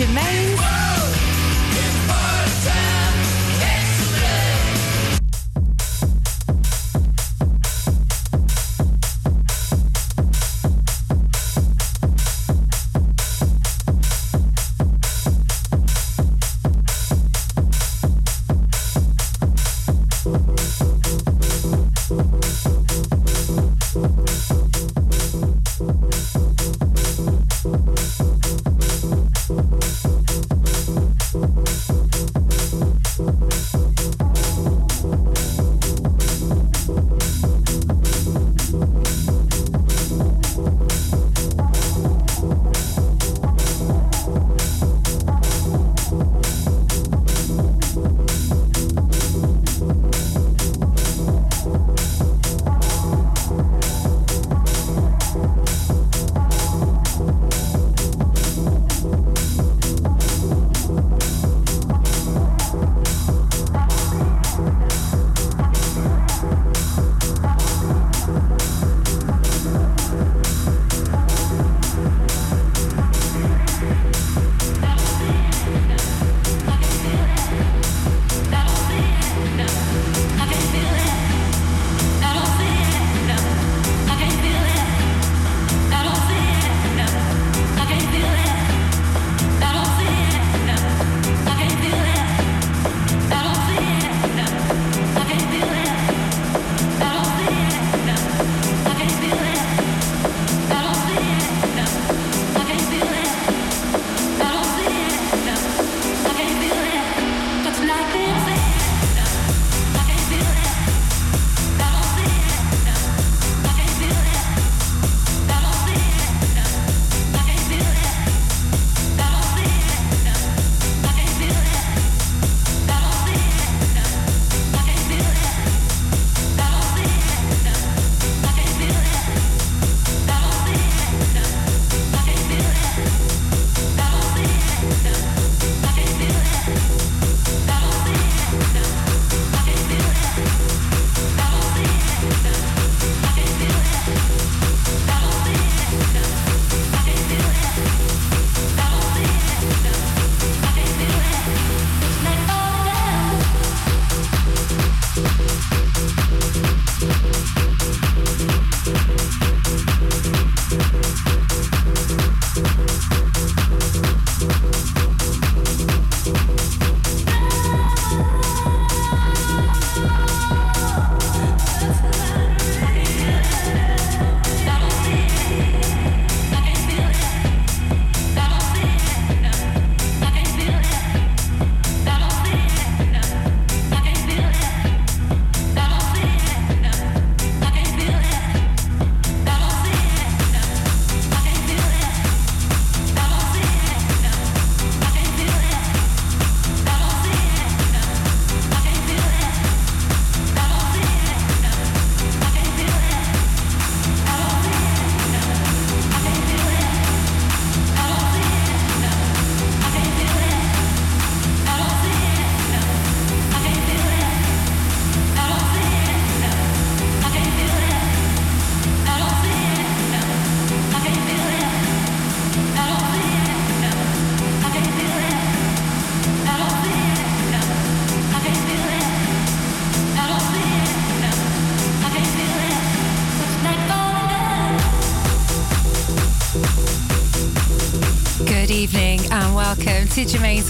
Germaine.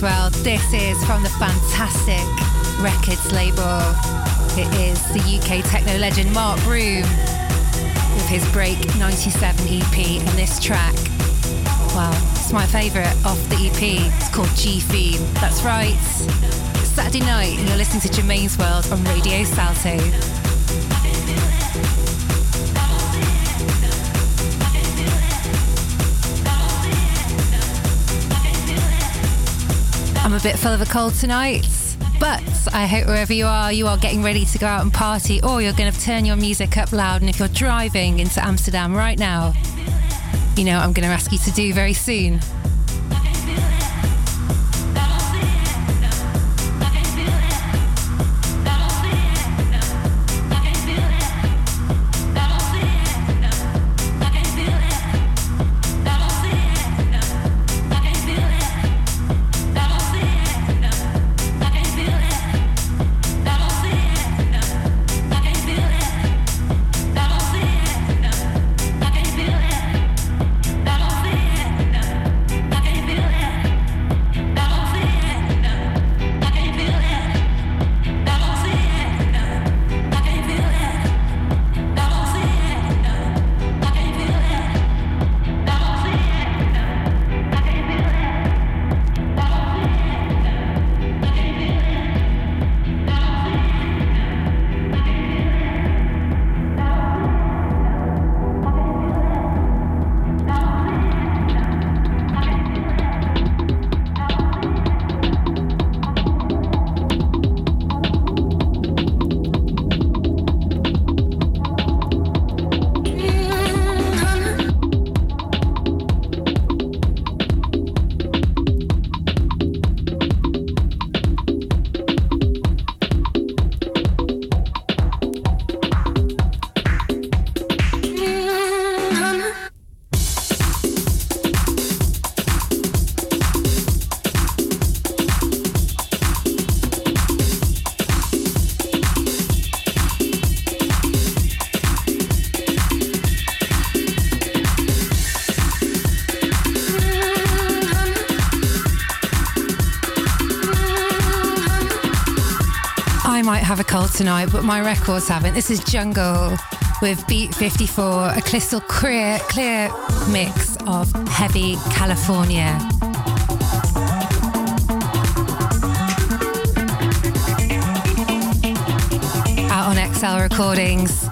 World. This is from the fantastic records label. It is the UK techno legend Mark Broom with his Break 97 EP and this track. Well, it's my favourite off the EP. It's called G Theme. That's right. It's Saturday night and you're listening to Germaine's World on Radio Salto. I'm a bit full of a cold tonight, but I hope wherever you are, you are getting ready to go out and party, or you're going to turn your music up loud. And if you're driving into Amsterdam right now, you know I'm going to ask you to do very soon. Have a cold tonight, but my records haven't. This is Jungle with Beat 54, a crystal clear, clear mix of heavy California. Out on XL Recordings.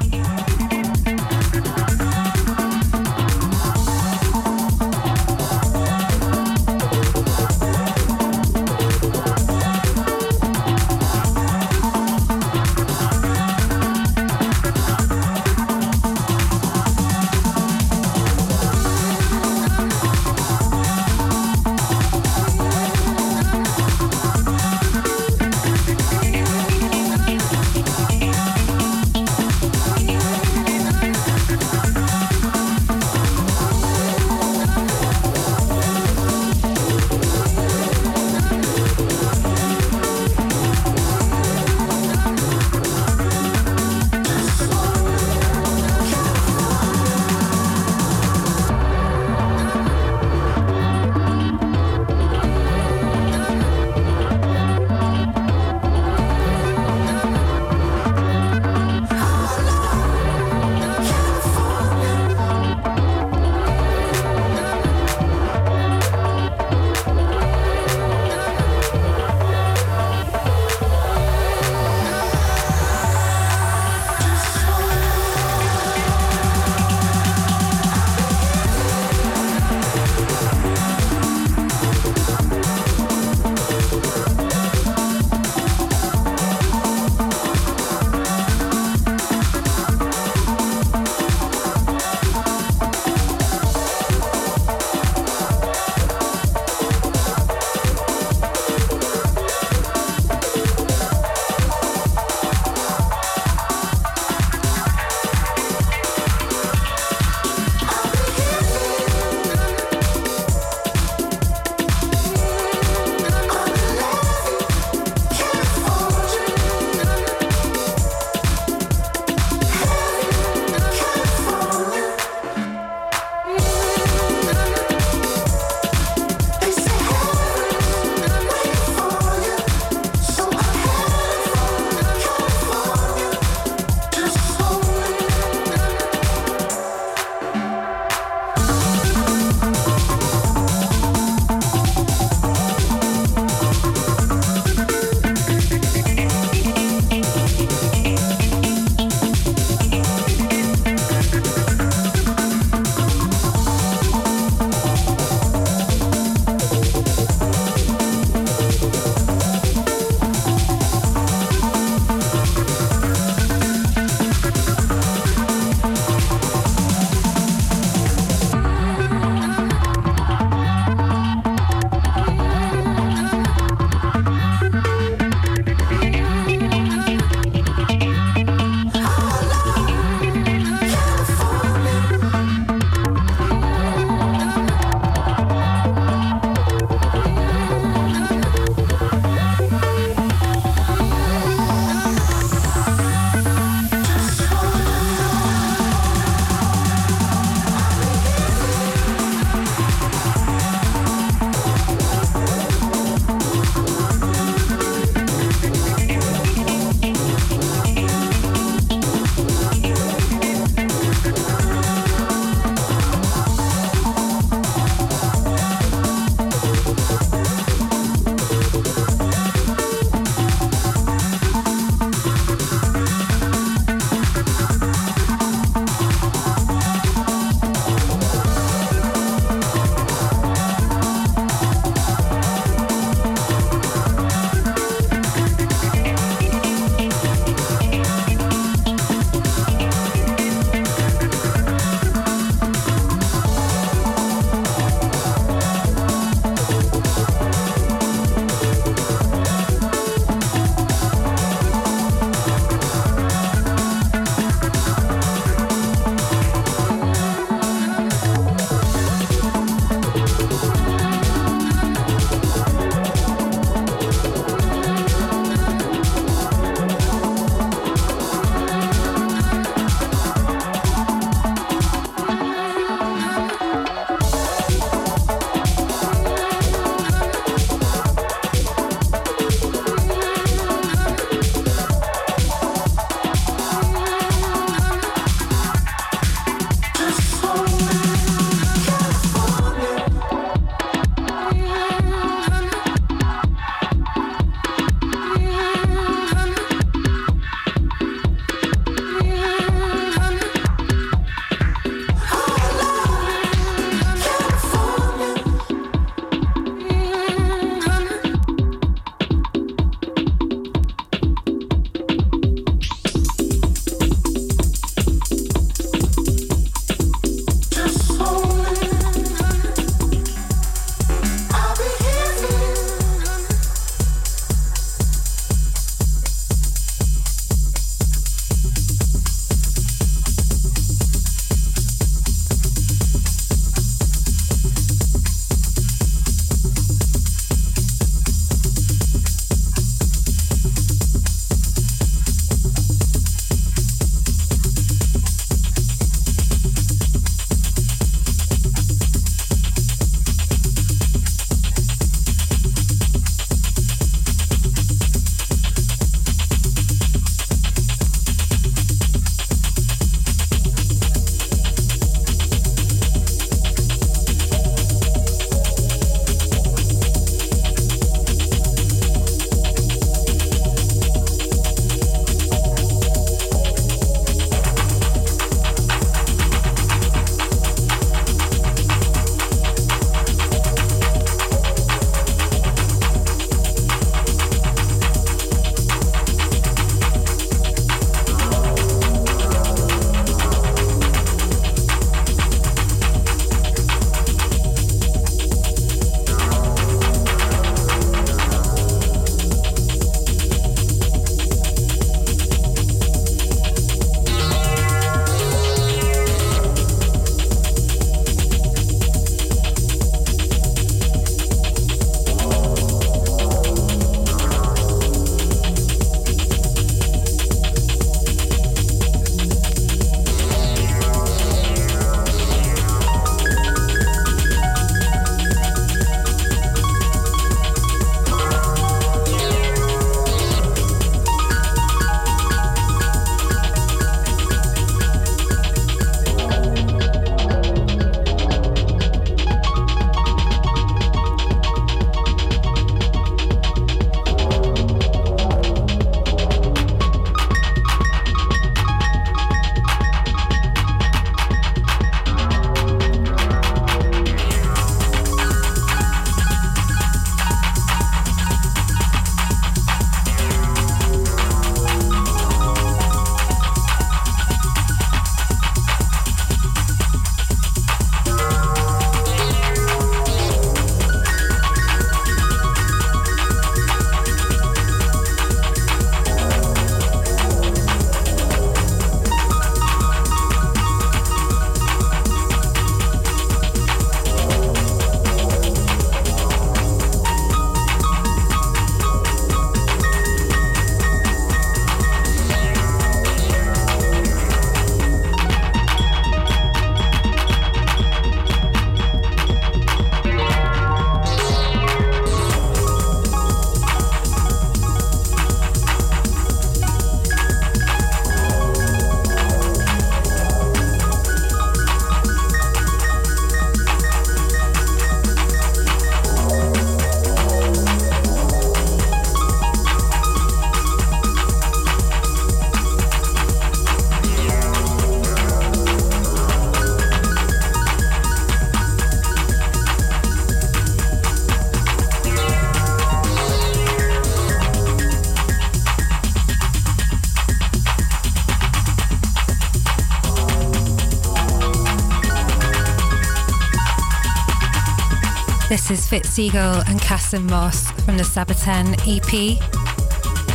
This is Fit Siegel and Kassem Mosse from the Sabaten EP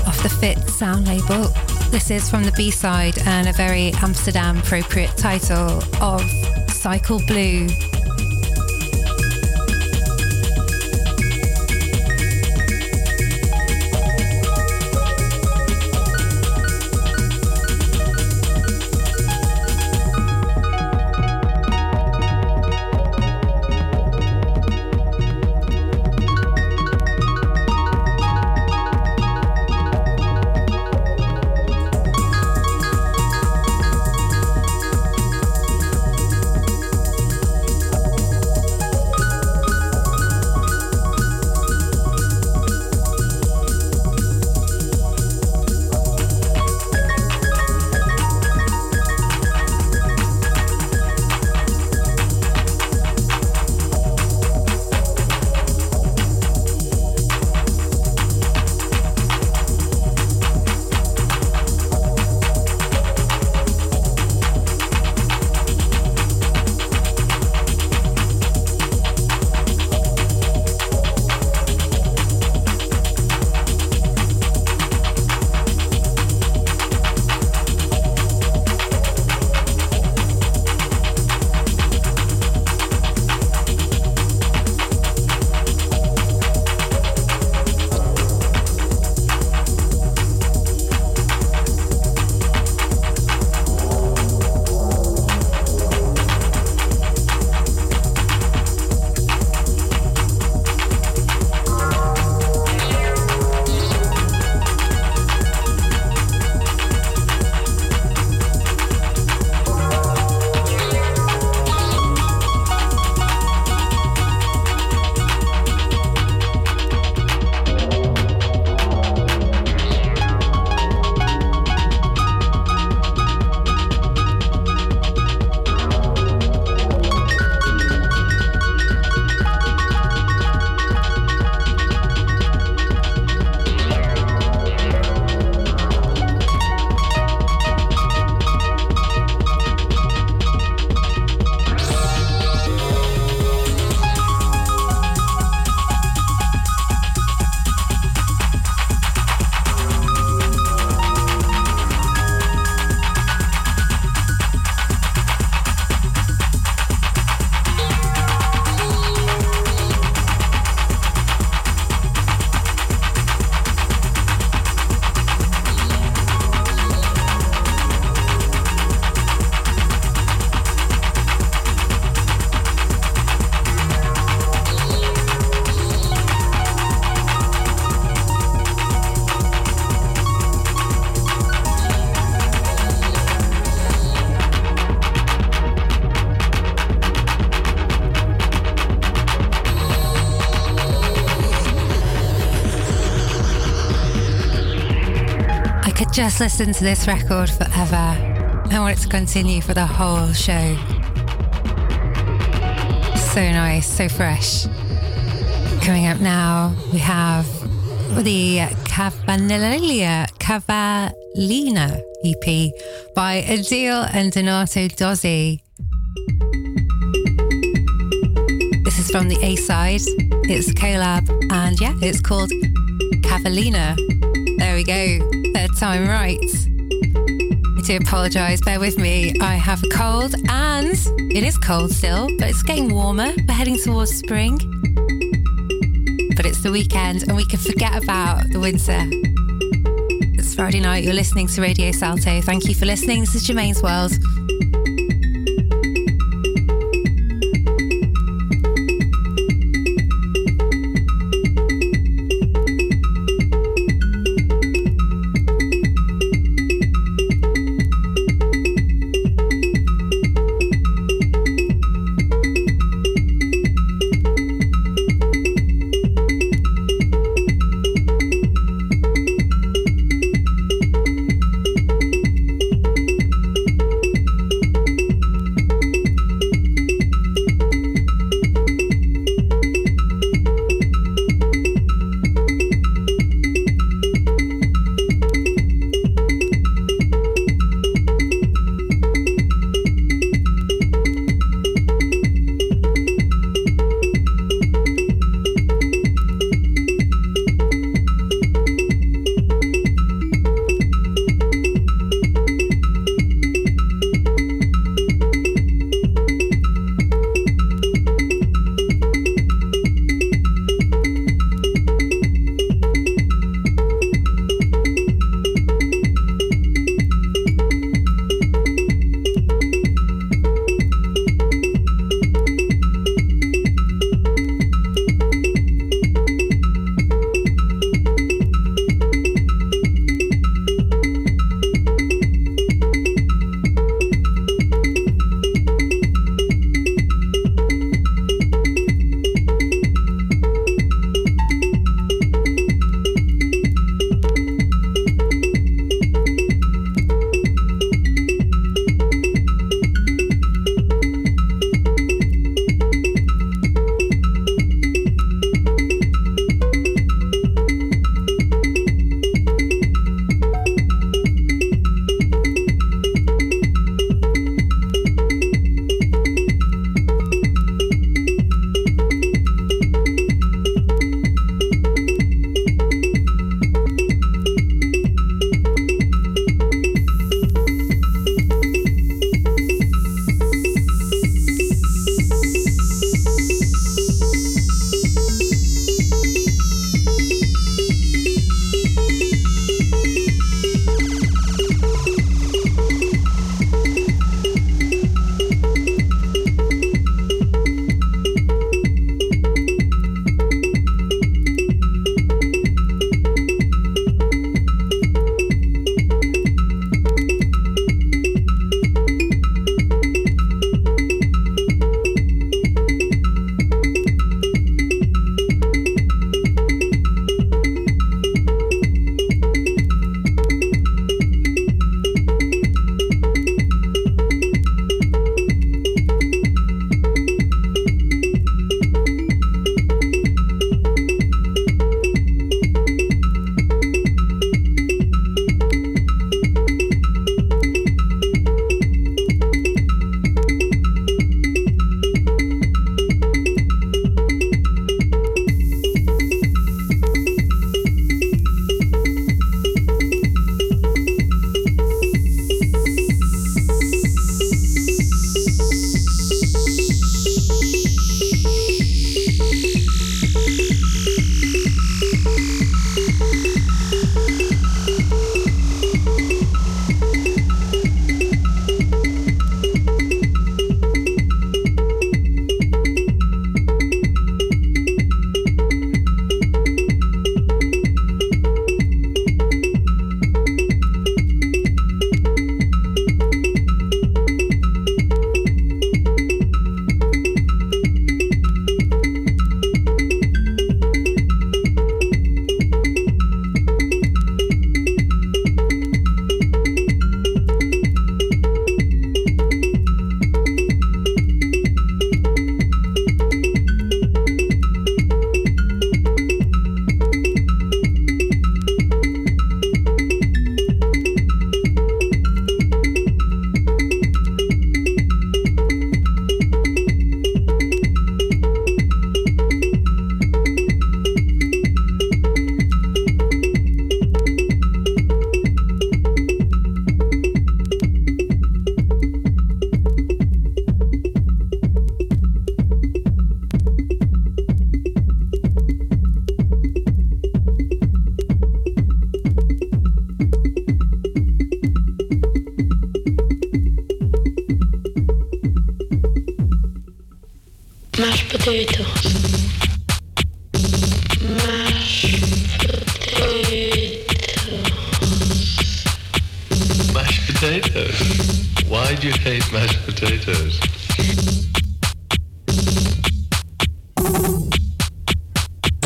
off the Fit Sound label. This is from the B side and a very Amsterdam appropriate title of Cycle Blue. Just listen to this record forever. I want it to continue for the whole show. So nice, so fresh. Coming up now, we have the Cavalilia Cavallina EP by Adiel and Donato Dozzi. This is from the A side. It's a collab, and yeah, it's called Cavallina. There we go third time right. I do apologise, bear with me. I have a cold and it is cold still, but it's getting warmer. We're heading towards spring. But it's the weekend and we can forget about the winter. It's Friday night, you're listening to Radio Salto. Thank you for listening. This is Germaine's World.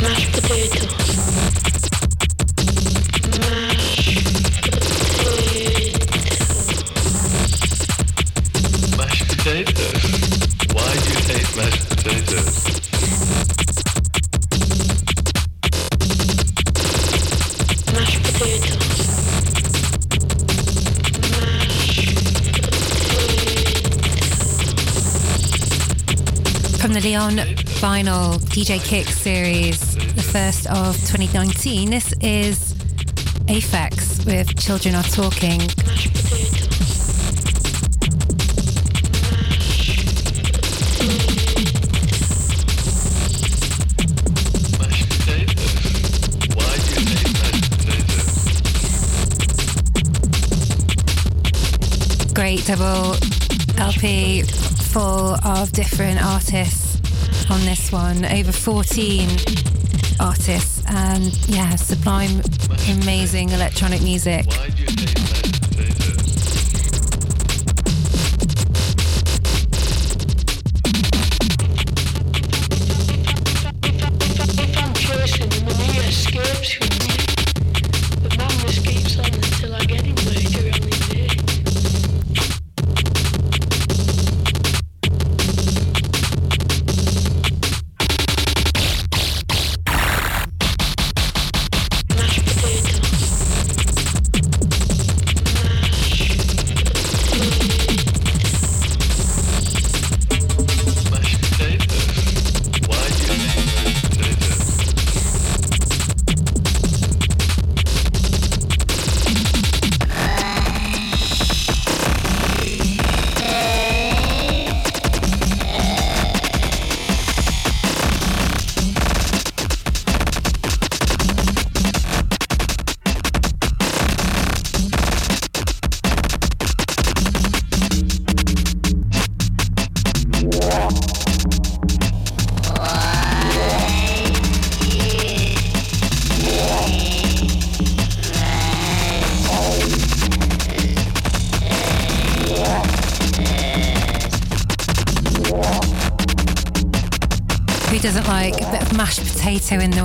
Maak de buiten. Vinyl DJ Kick series, the first of 2019. This is Aphex with Children Are Talking. Great double LP full of different artists on this one. Over 14 artists and yeah, sublime, amazing electronic music. Potato in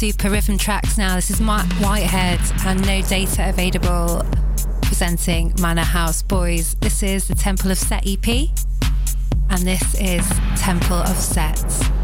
Super Rhythm Tracks now. This is Mark Whitehead and No Data Available presenting Manor House Boys. This is the Temple of Set EP and this is Temple of Sets.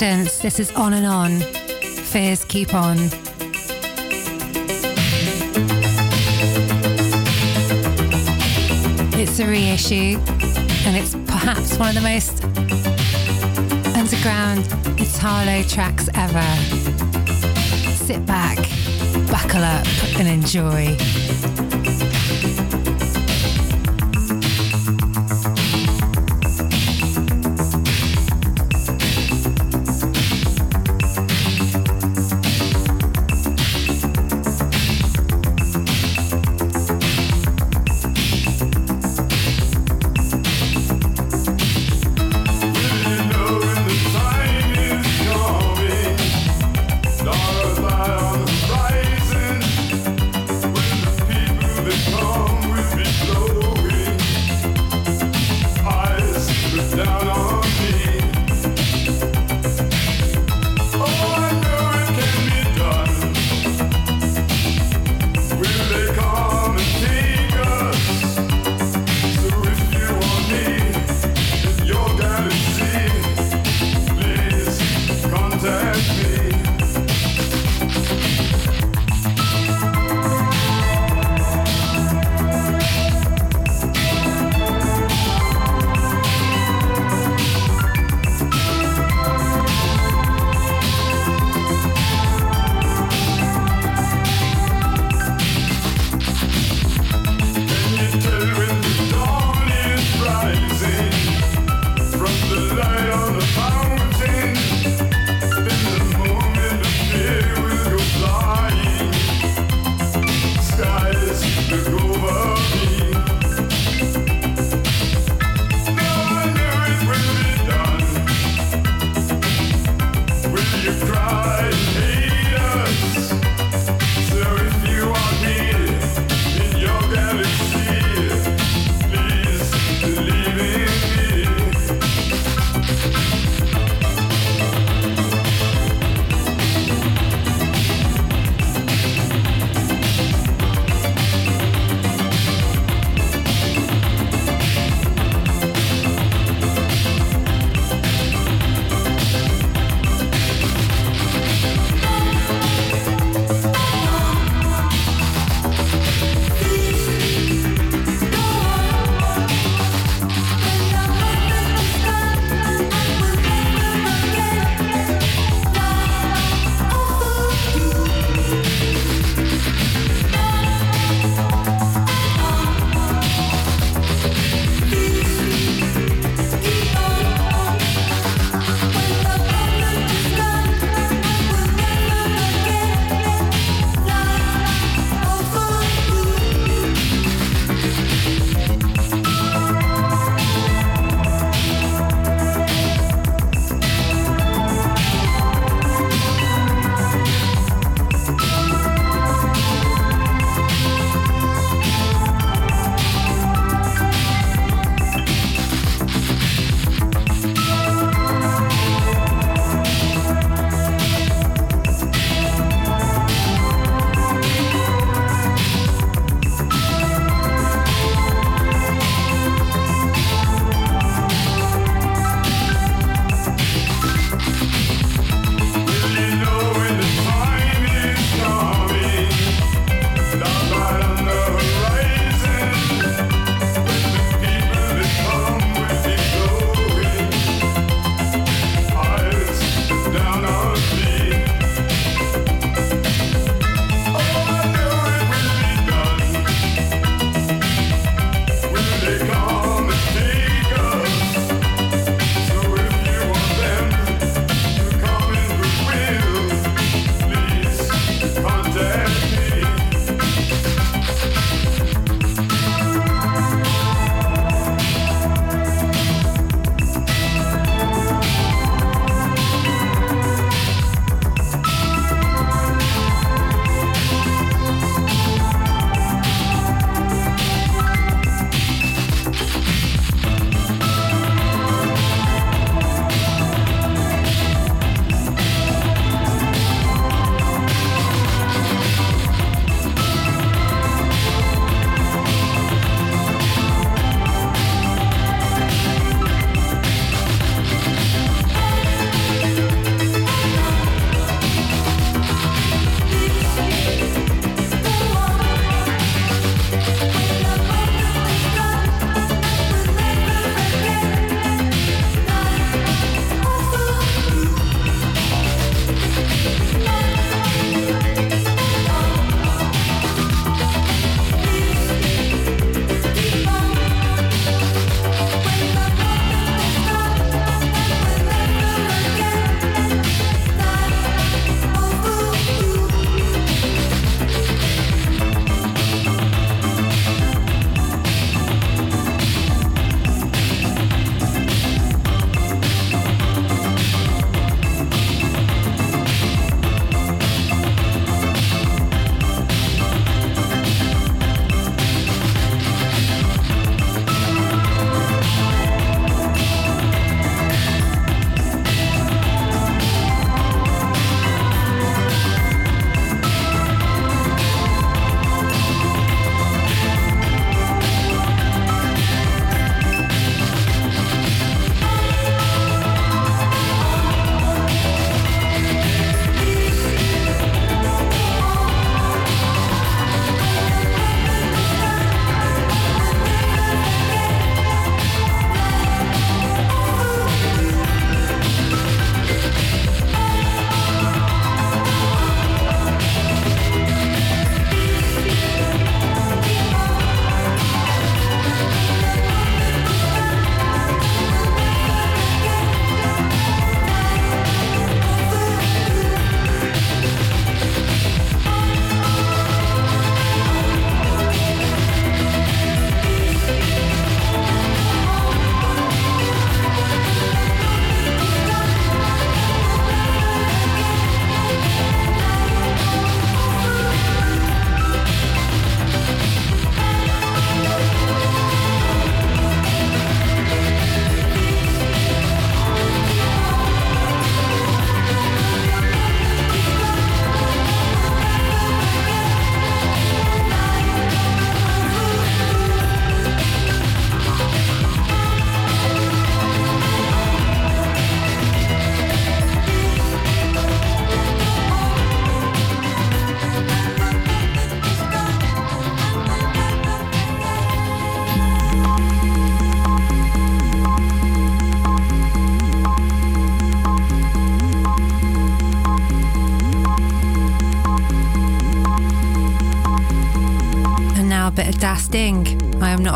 Decadence. This is On and On. Fears keep on. It's a reissue, and it's perhaps one of the most underground Italo tracks ever. Sit back, buckle up, and enjoy.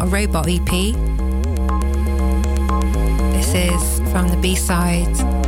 A Robot EP. This is from the B side.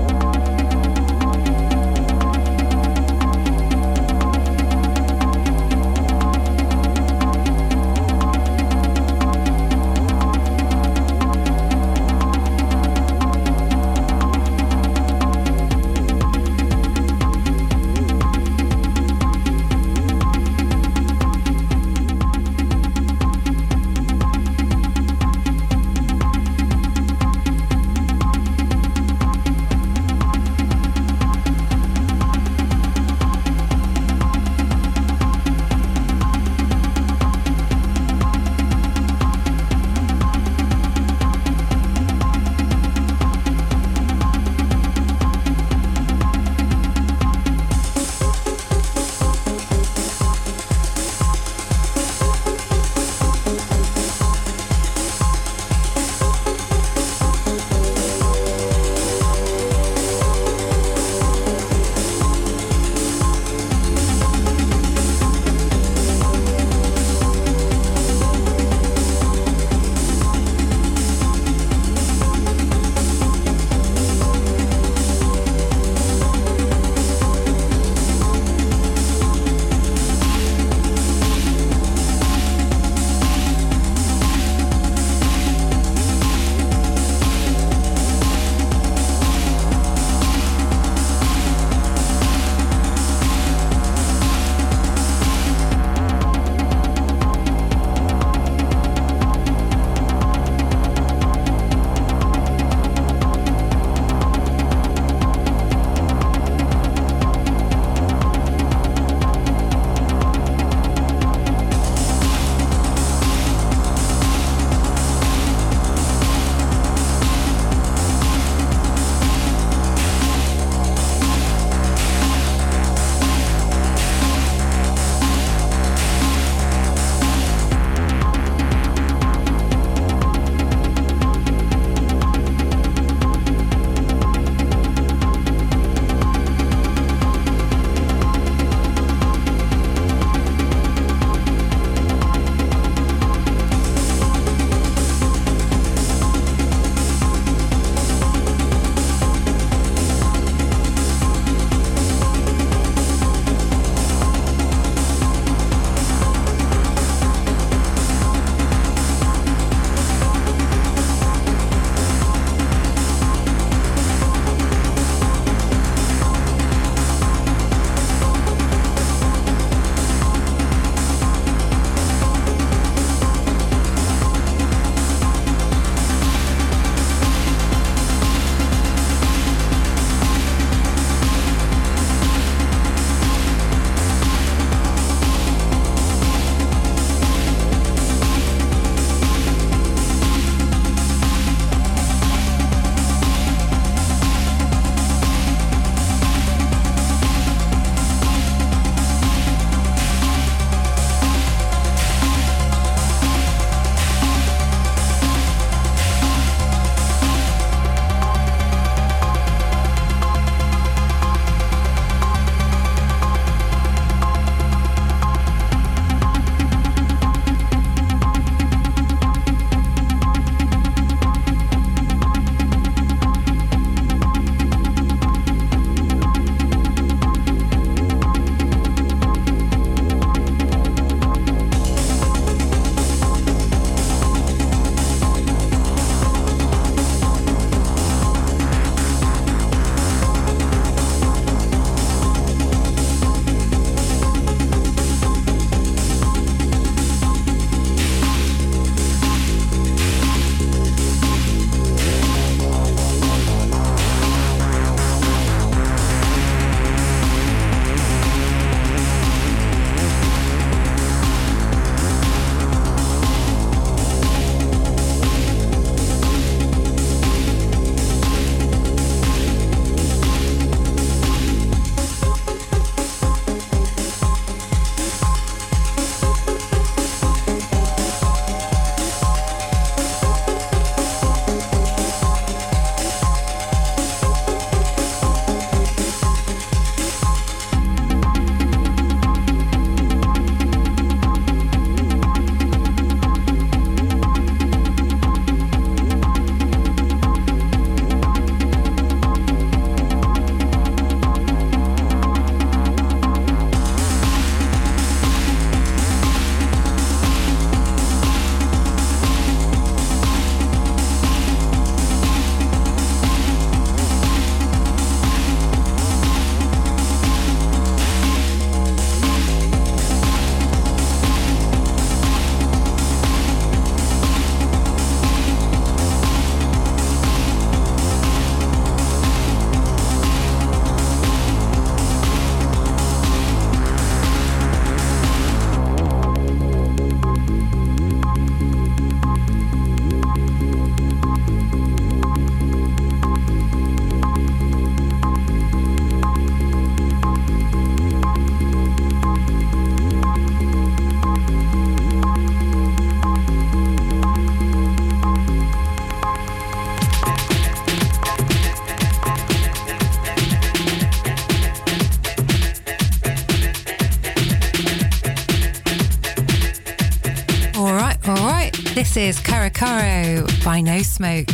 By No Smoke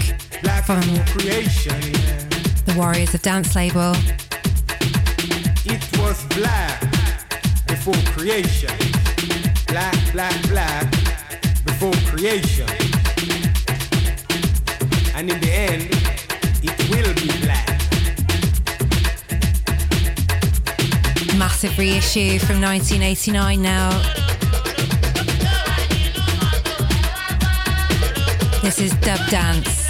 Black from the Warriors of Dance label. It was black before creation. Black, black, black before creation. And in the end, it will be black. Massive reissue from 1989 now. This is Dub Dance.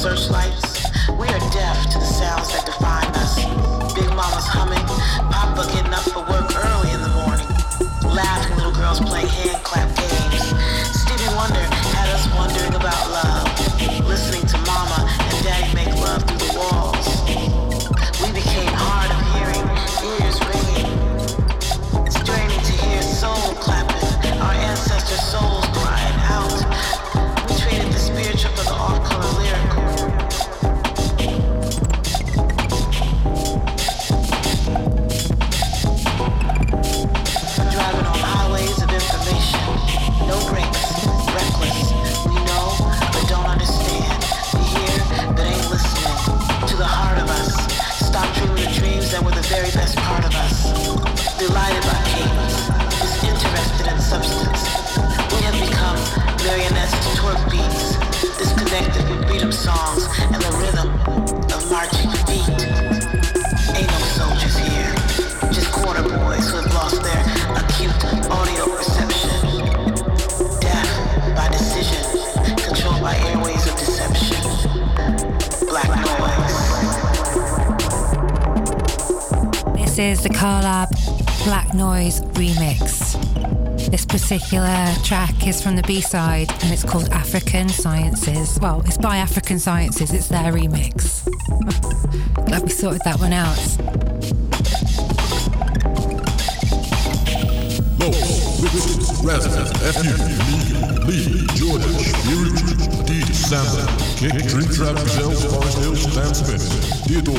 searchlight. songs and the rhythm of marching feet. Ain't no soldiers here, just quarter boys who have lost their acute audio perception. Deaf by decision, controlled by airways of deception. Black noise. This is the Carlab Black Noise remix particular track is from the B side and it's called African Sciences. Well, it's by African Sciences, it's their remix. Glad we sorted that one out. Theodore,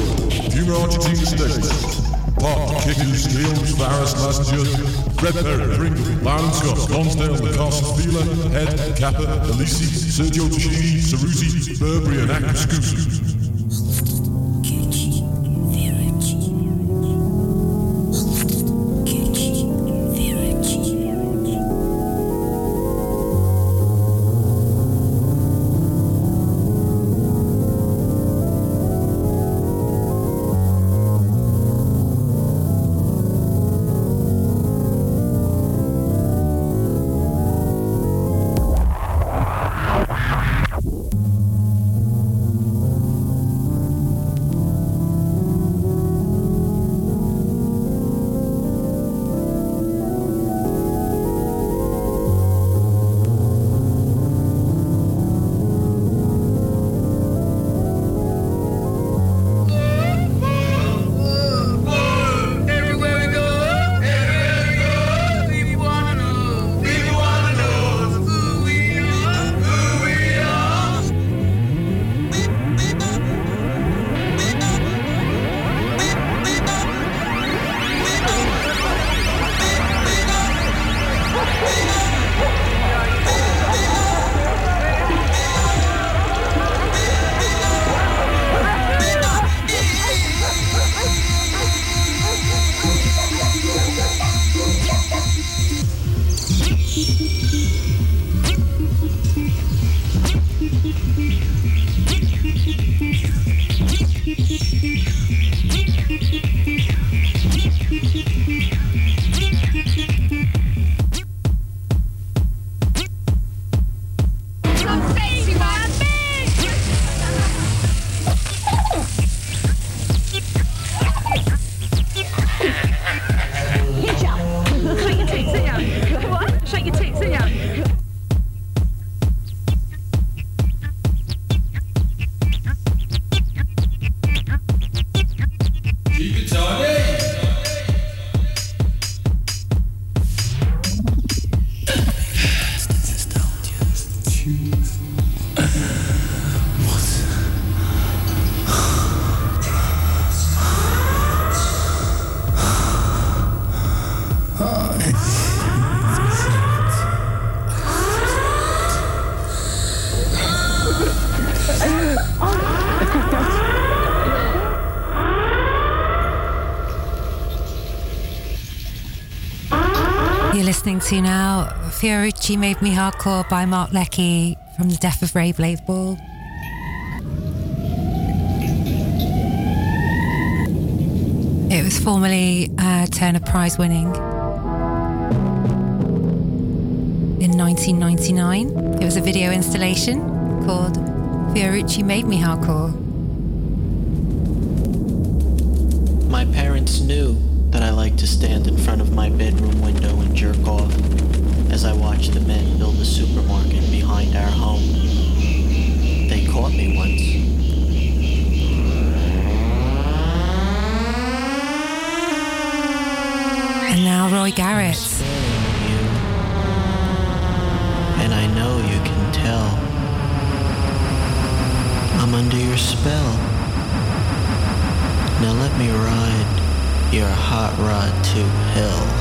Fumer Argentina Kickers, Kills, Varus, Last Red Perry, Pringle, Scott, Lonsdale, Carson Spieler, Head, Kappa, Ellesse, Sergio Tacchini, Sarusi, Burberry, and Akuskusu. listening to now Fiorucci Made Me Hardcore by Mark Leckey from the Death of Rave label. It was formerly uh, Turner Prize winning in 1999. It was a video installation called Fiorucci Made Me Hardcore. My parents knew that I liked to stand in front of my bedroom supermarket behind our home. They caught me once. And now Roy Garrett. And I know you can tell. I'm under your spell. Now let me ride your hot rod to hell.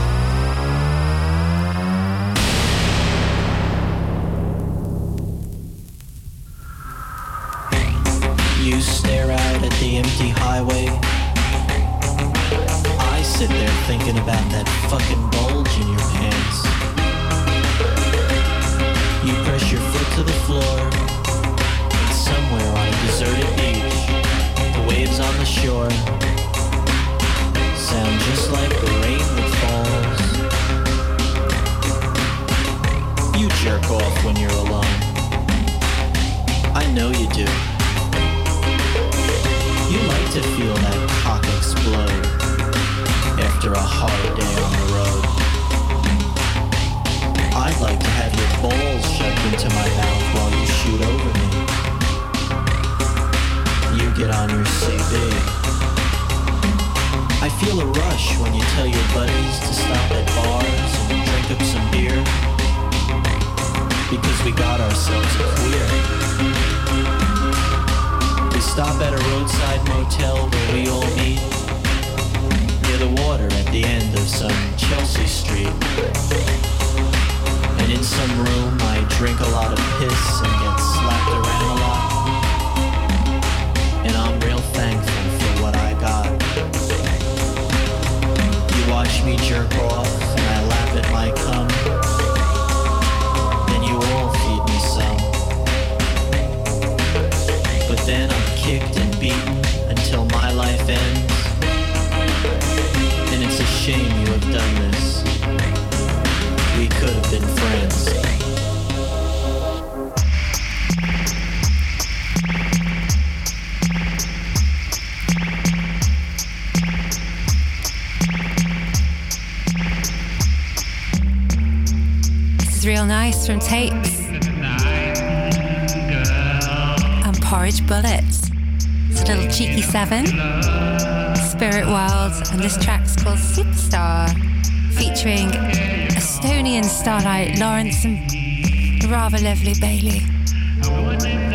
Seven, Spirit World, and this track's called Superstar, featuring Estonian starlight Lawrence and rather lovely Bailey.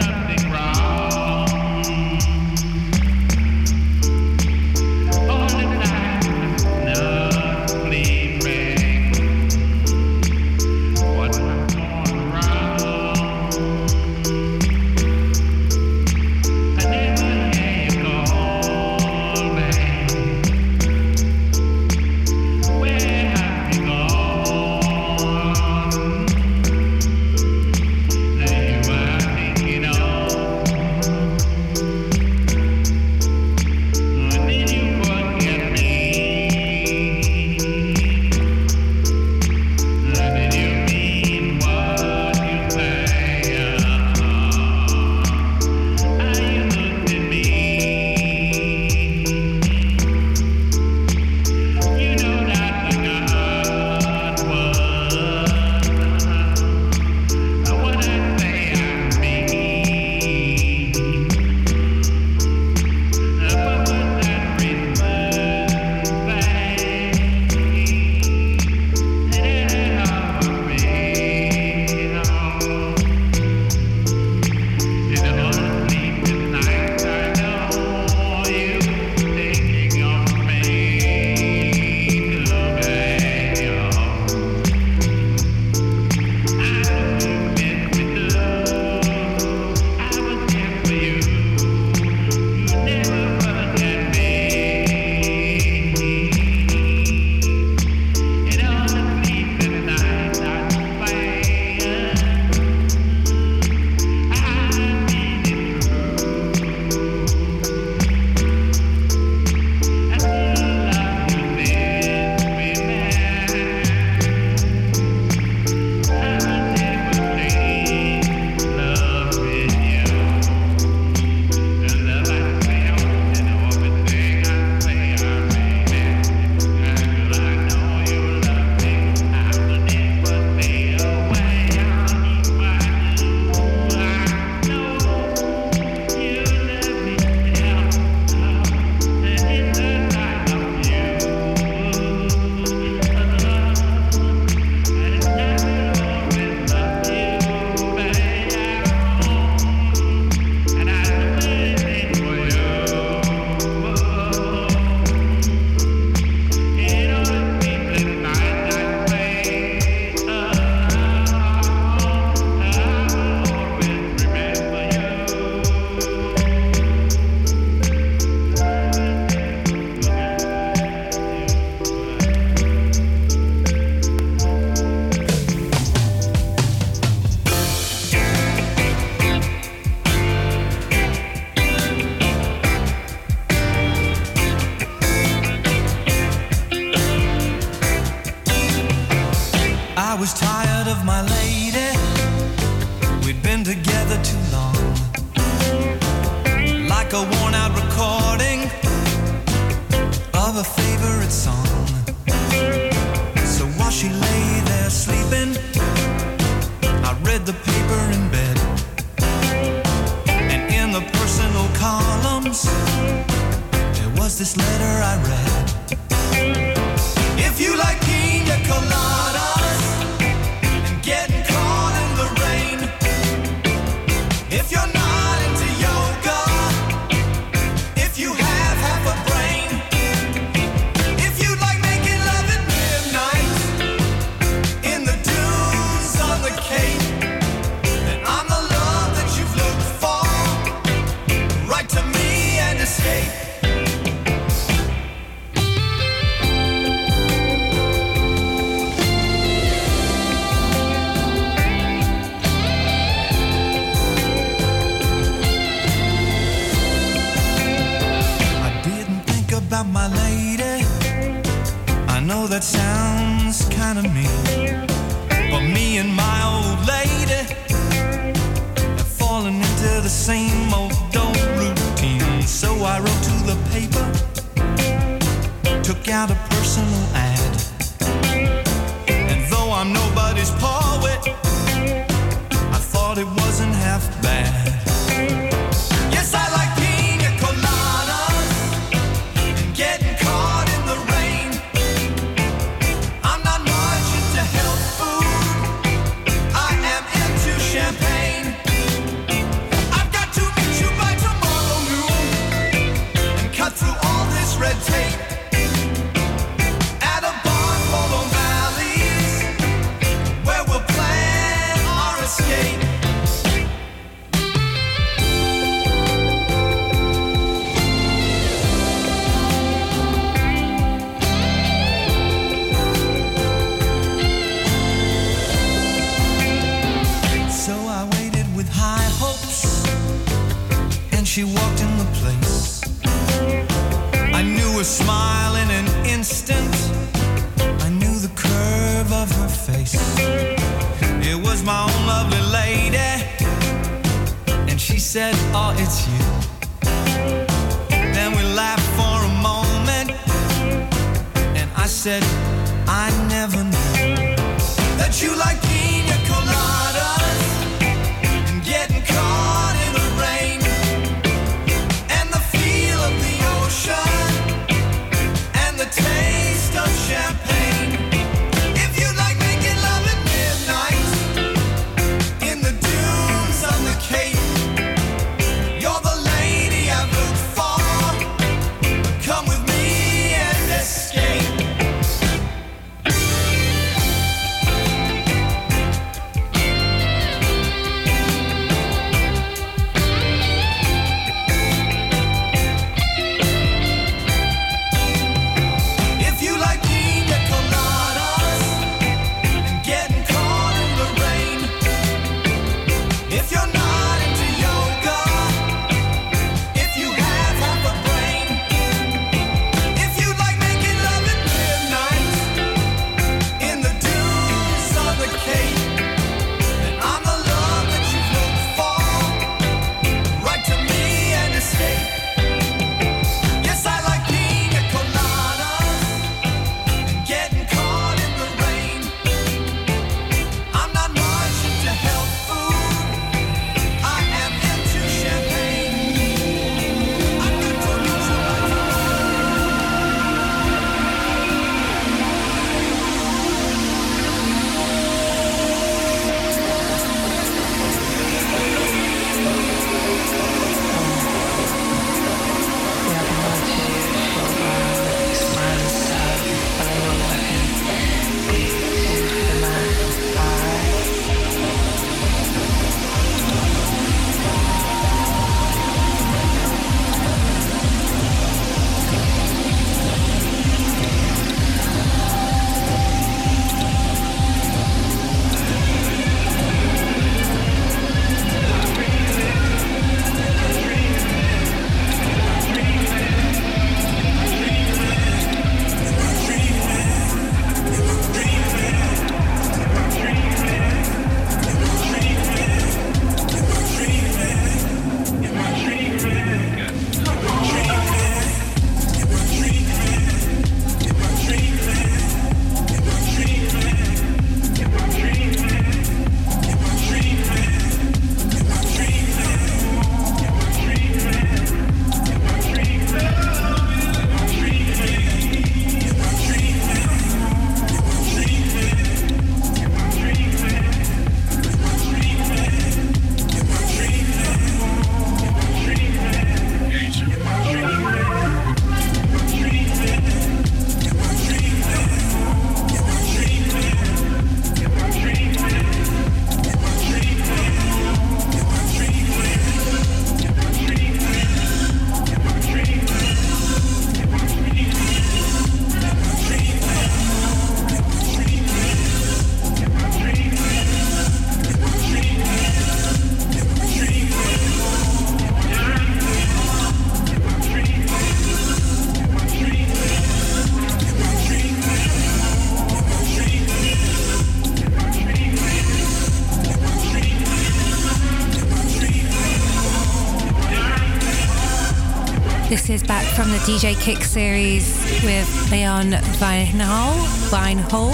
DJ Kick series with Leon Vynehall. Vynehall.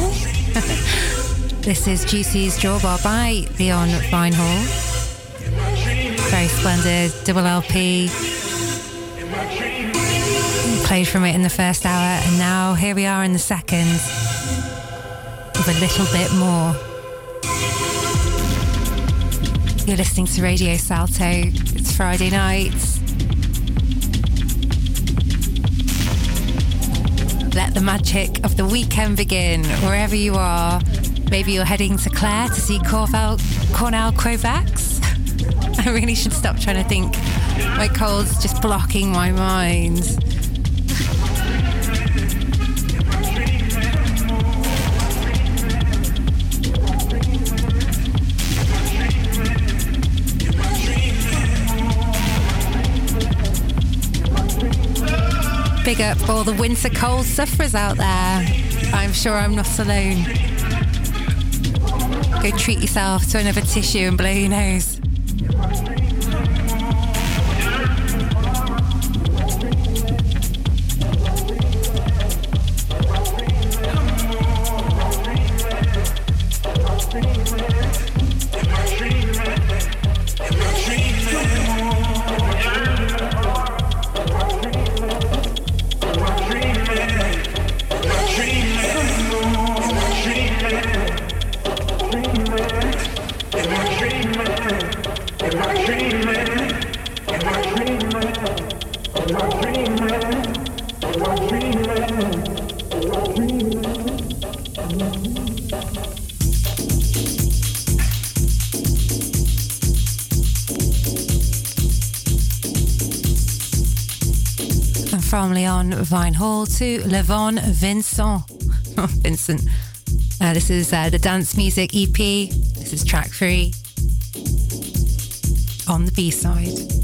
this is Juicy's Drawbar by Leon Vynehall. Very splendid double LP. Played from it in the first hour, and now here we are in the second with a little bit more. You're listening to Radio Salto. It's Friday night. Let the magic of the weekend begin wherever you are. Maybe you're heading to Clare to see Kornel, Kornel Kovacs. I really should stop trying to think. My cold's just blocking my mind. Big up all the winter cold sufferers out there. I'm sure I'm not alone. Go treat yourself to another tissue and blow your nose. Leon Vynehall to Levon Vincent. Vincent. Uh, this is uh, the dance music EP. This is track three on the B side.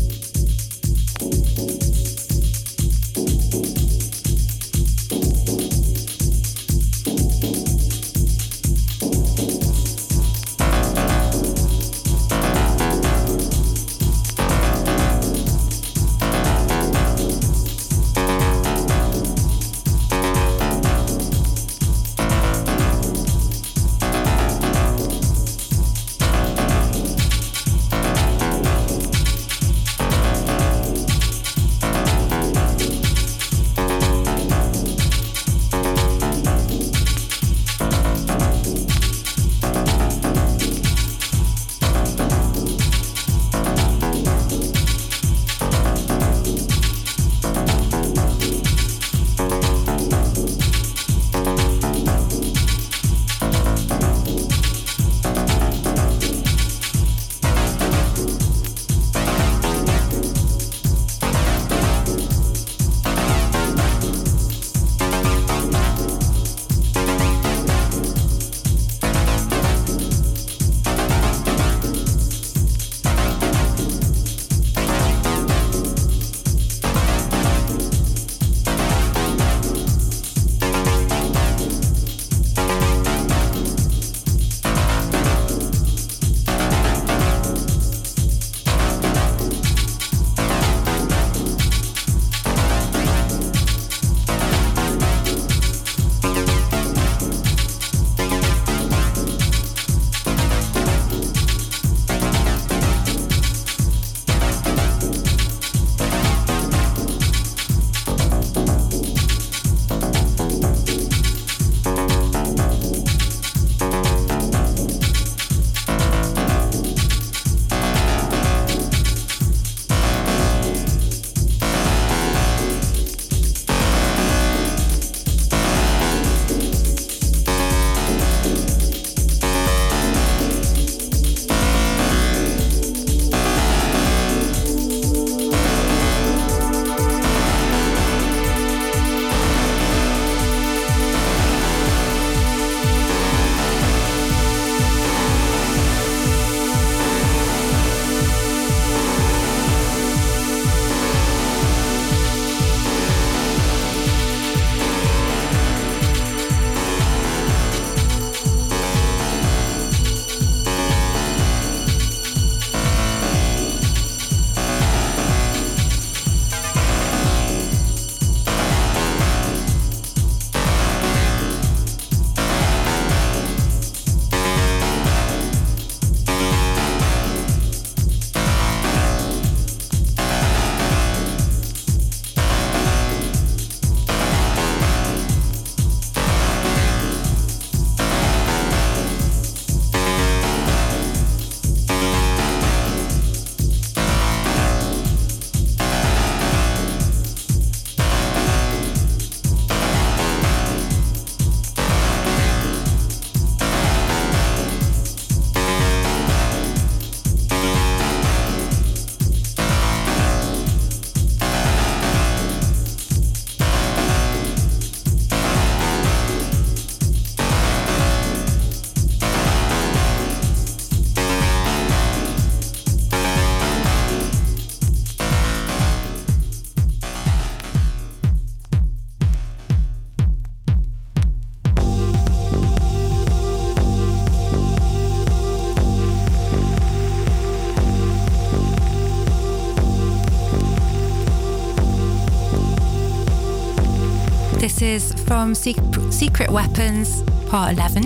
Is from Secret Weapons, Part 11.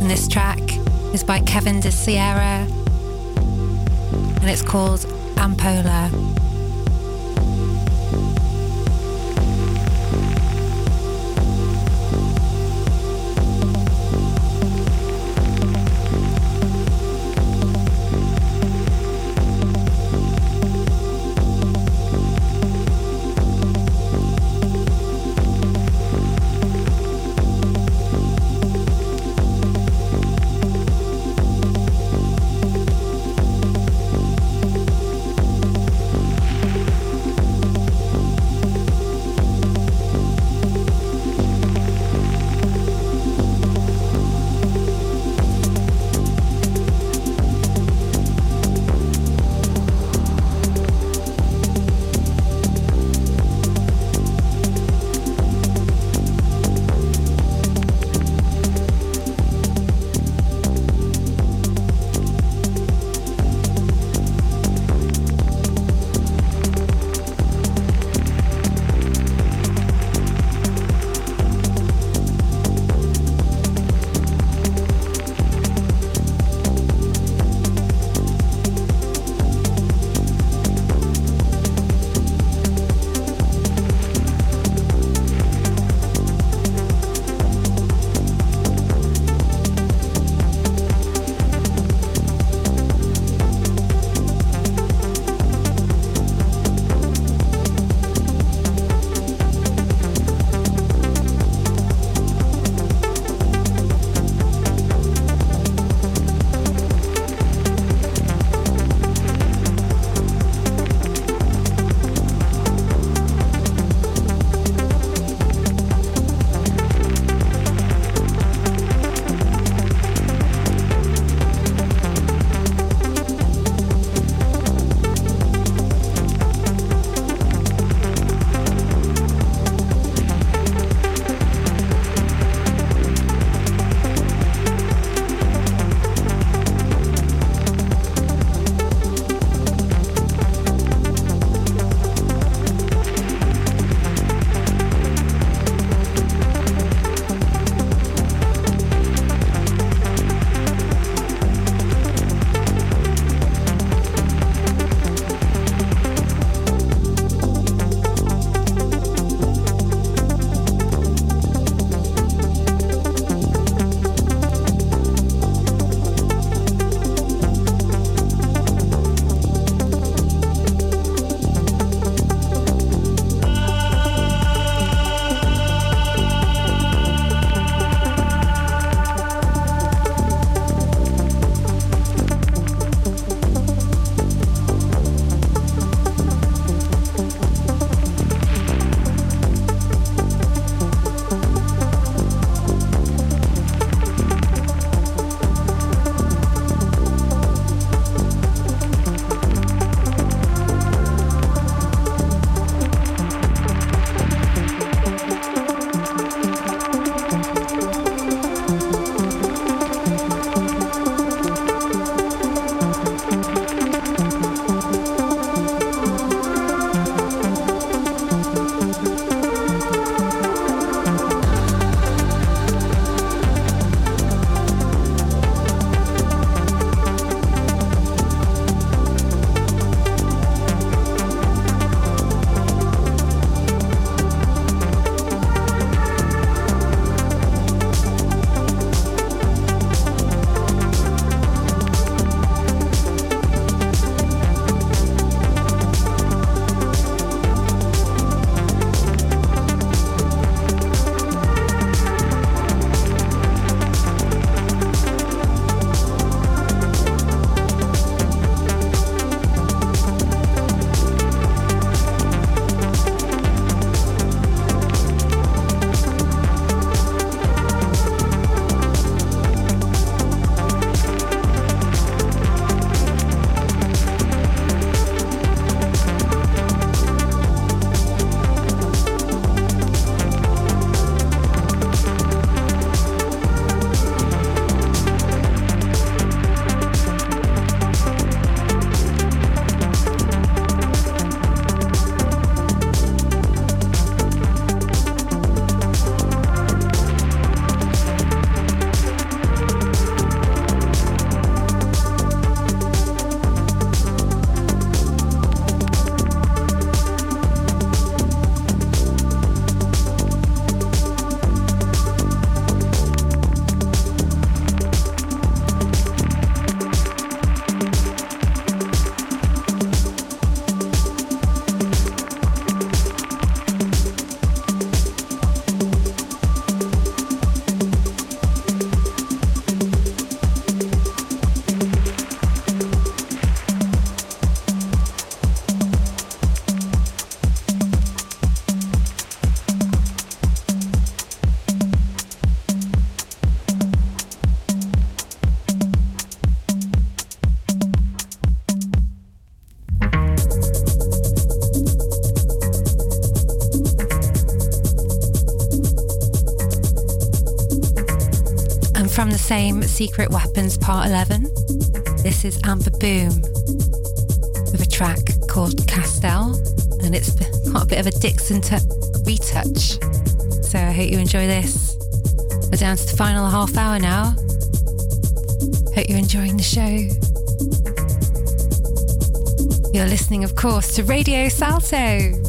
And this track is by Kevin De Sierra and it's called Ampola. Same Secret Weapons Part 11. This is Amber Boom with a track called Castell, and it's got a bit of a Dixon t- retouch. So I hope you enjoy this. We're down to the final half hour now. Hope you're enjoying the show. You're listening, of course, to Radio Salto.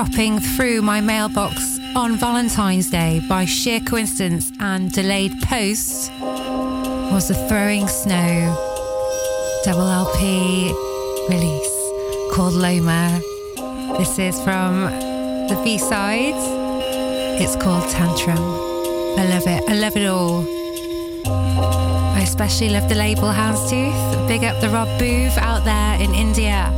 Dropping through my mailbox on Valentine's Day by sheer coincidence and delayed post was the Throwing Snow double LP release called Loma. This is from the B sides. It's called Tantrum. I love it. I love it all. I especially love the label Houndstooth. Big up the Rob Booth out there in India.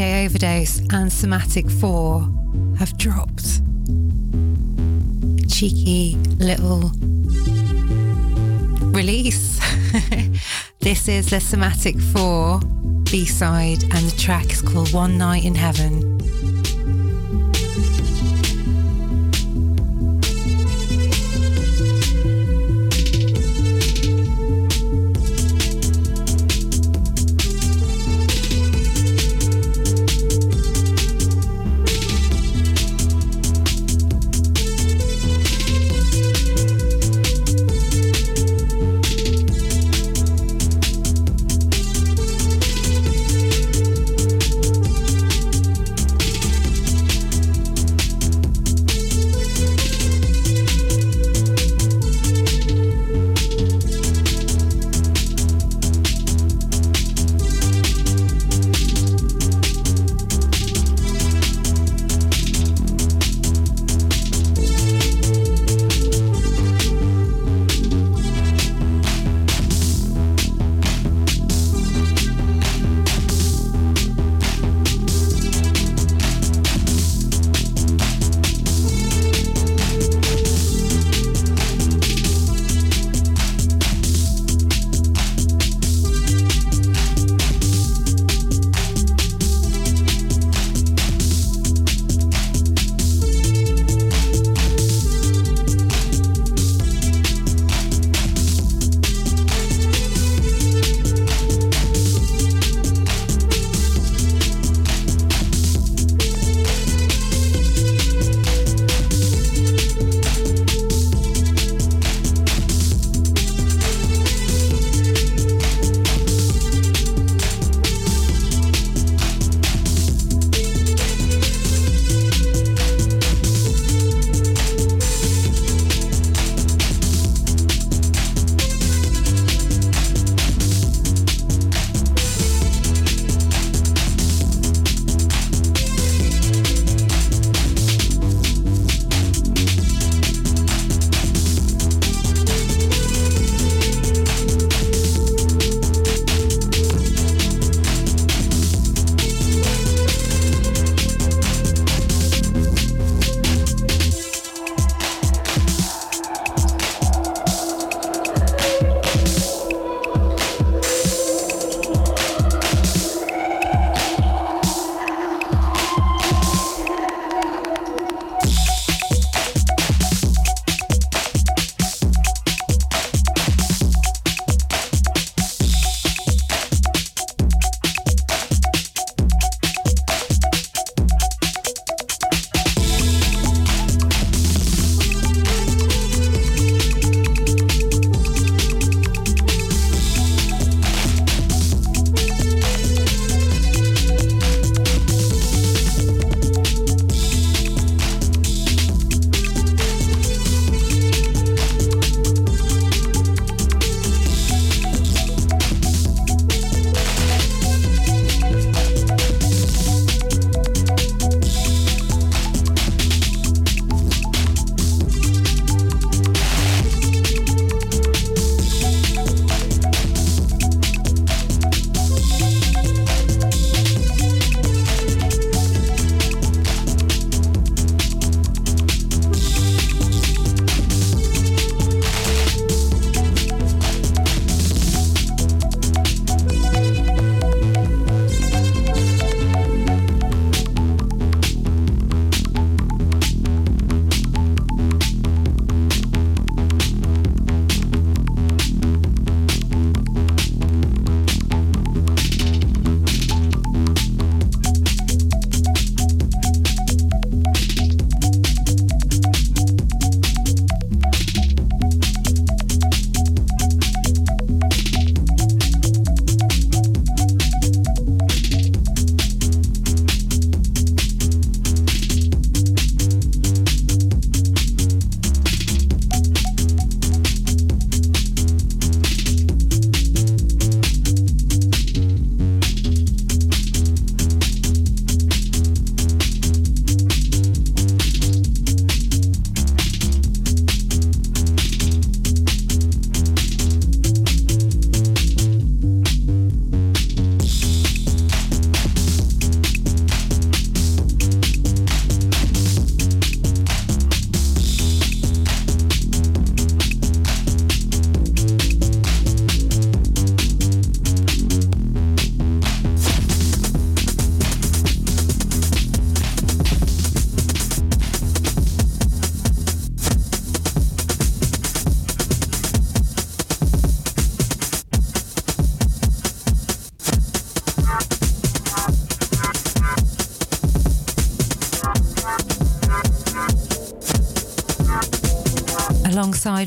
Overdose and Somatic 4 have dropped. Cheeky little release. this is the Somatic 4 B side, and the track is called One Night in Heaven.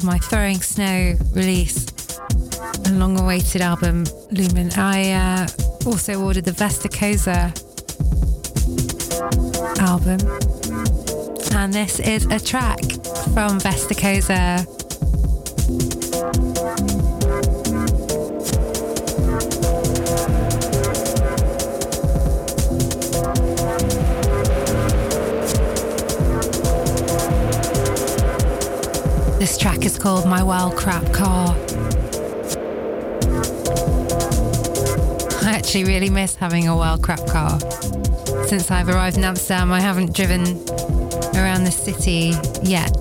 My Throwing Snow release, a long awaited album, Lumen. I uh, also ordered the Vestacosa album, and this is a track from Vestacosa. Track is called My Wild Crap Car. I actually really miss having a wild crap car. Since I've arrived in Amsterdam, I haven't driven around the city yet.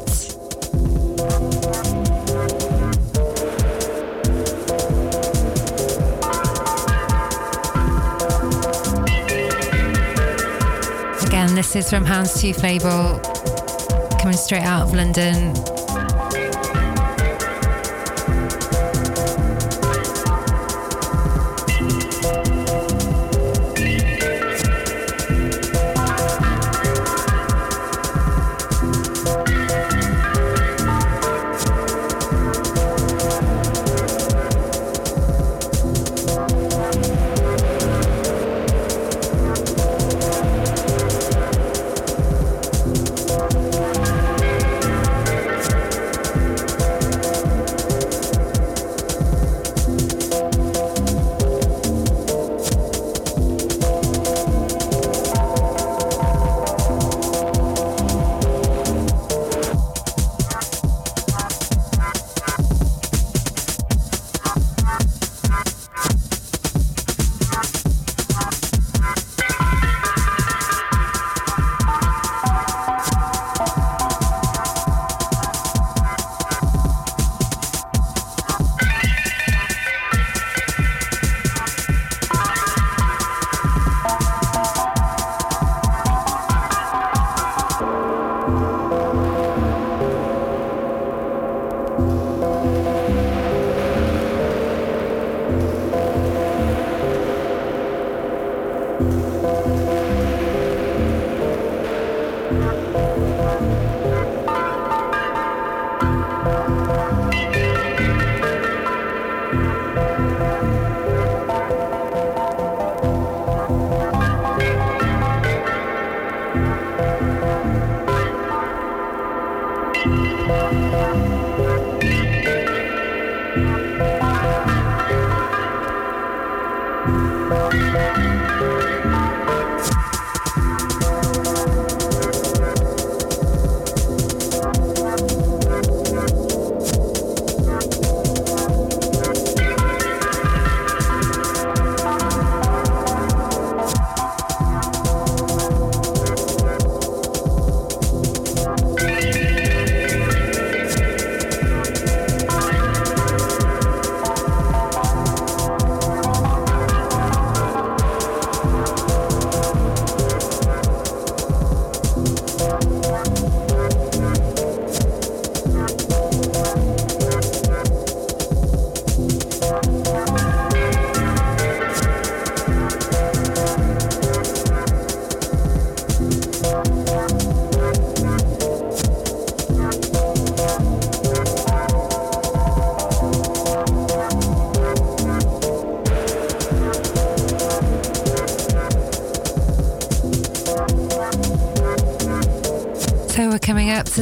Again, this is from Houndstooth label, coming straight out of London. So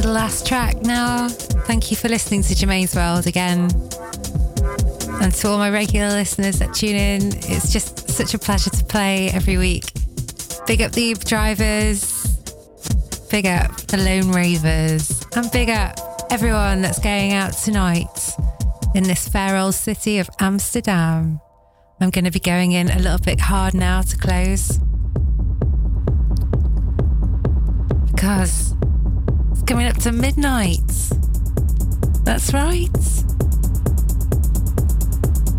to the last track now. Thank you for listening to Germaine's World again. And to all my regular listeners that tune in, it's just such a pleasure to play every week. Big up the Uber drivers, big up the Lone Ravers, and big up everyone that's going out tonight in this fair old city of Amsterdam. I'm going to be going in a little bit hard now to close. Because to midnight. That's right.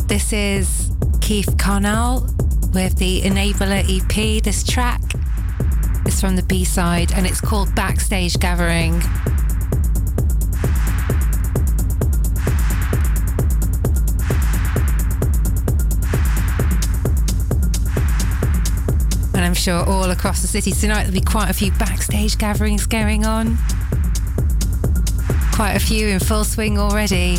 This is Keith Carnal with the Enabler EP. This track is from the B side and it's called Backstage Gathering. And I'm sure all across the city tonight there'll be quite a few backstage gatherings going on. Quite a few in full swing already.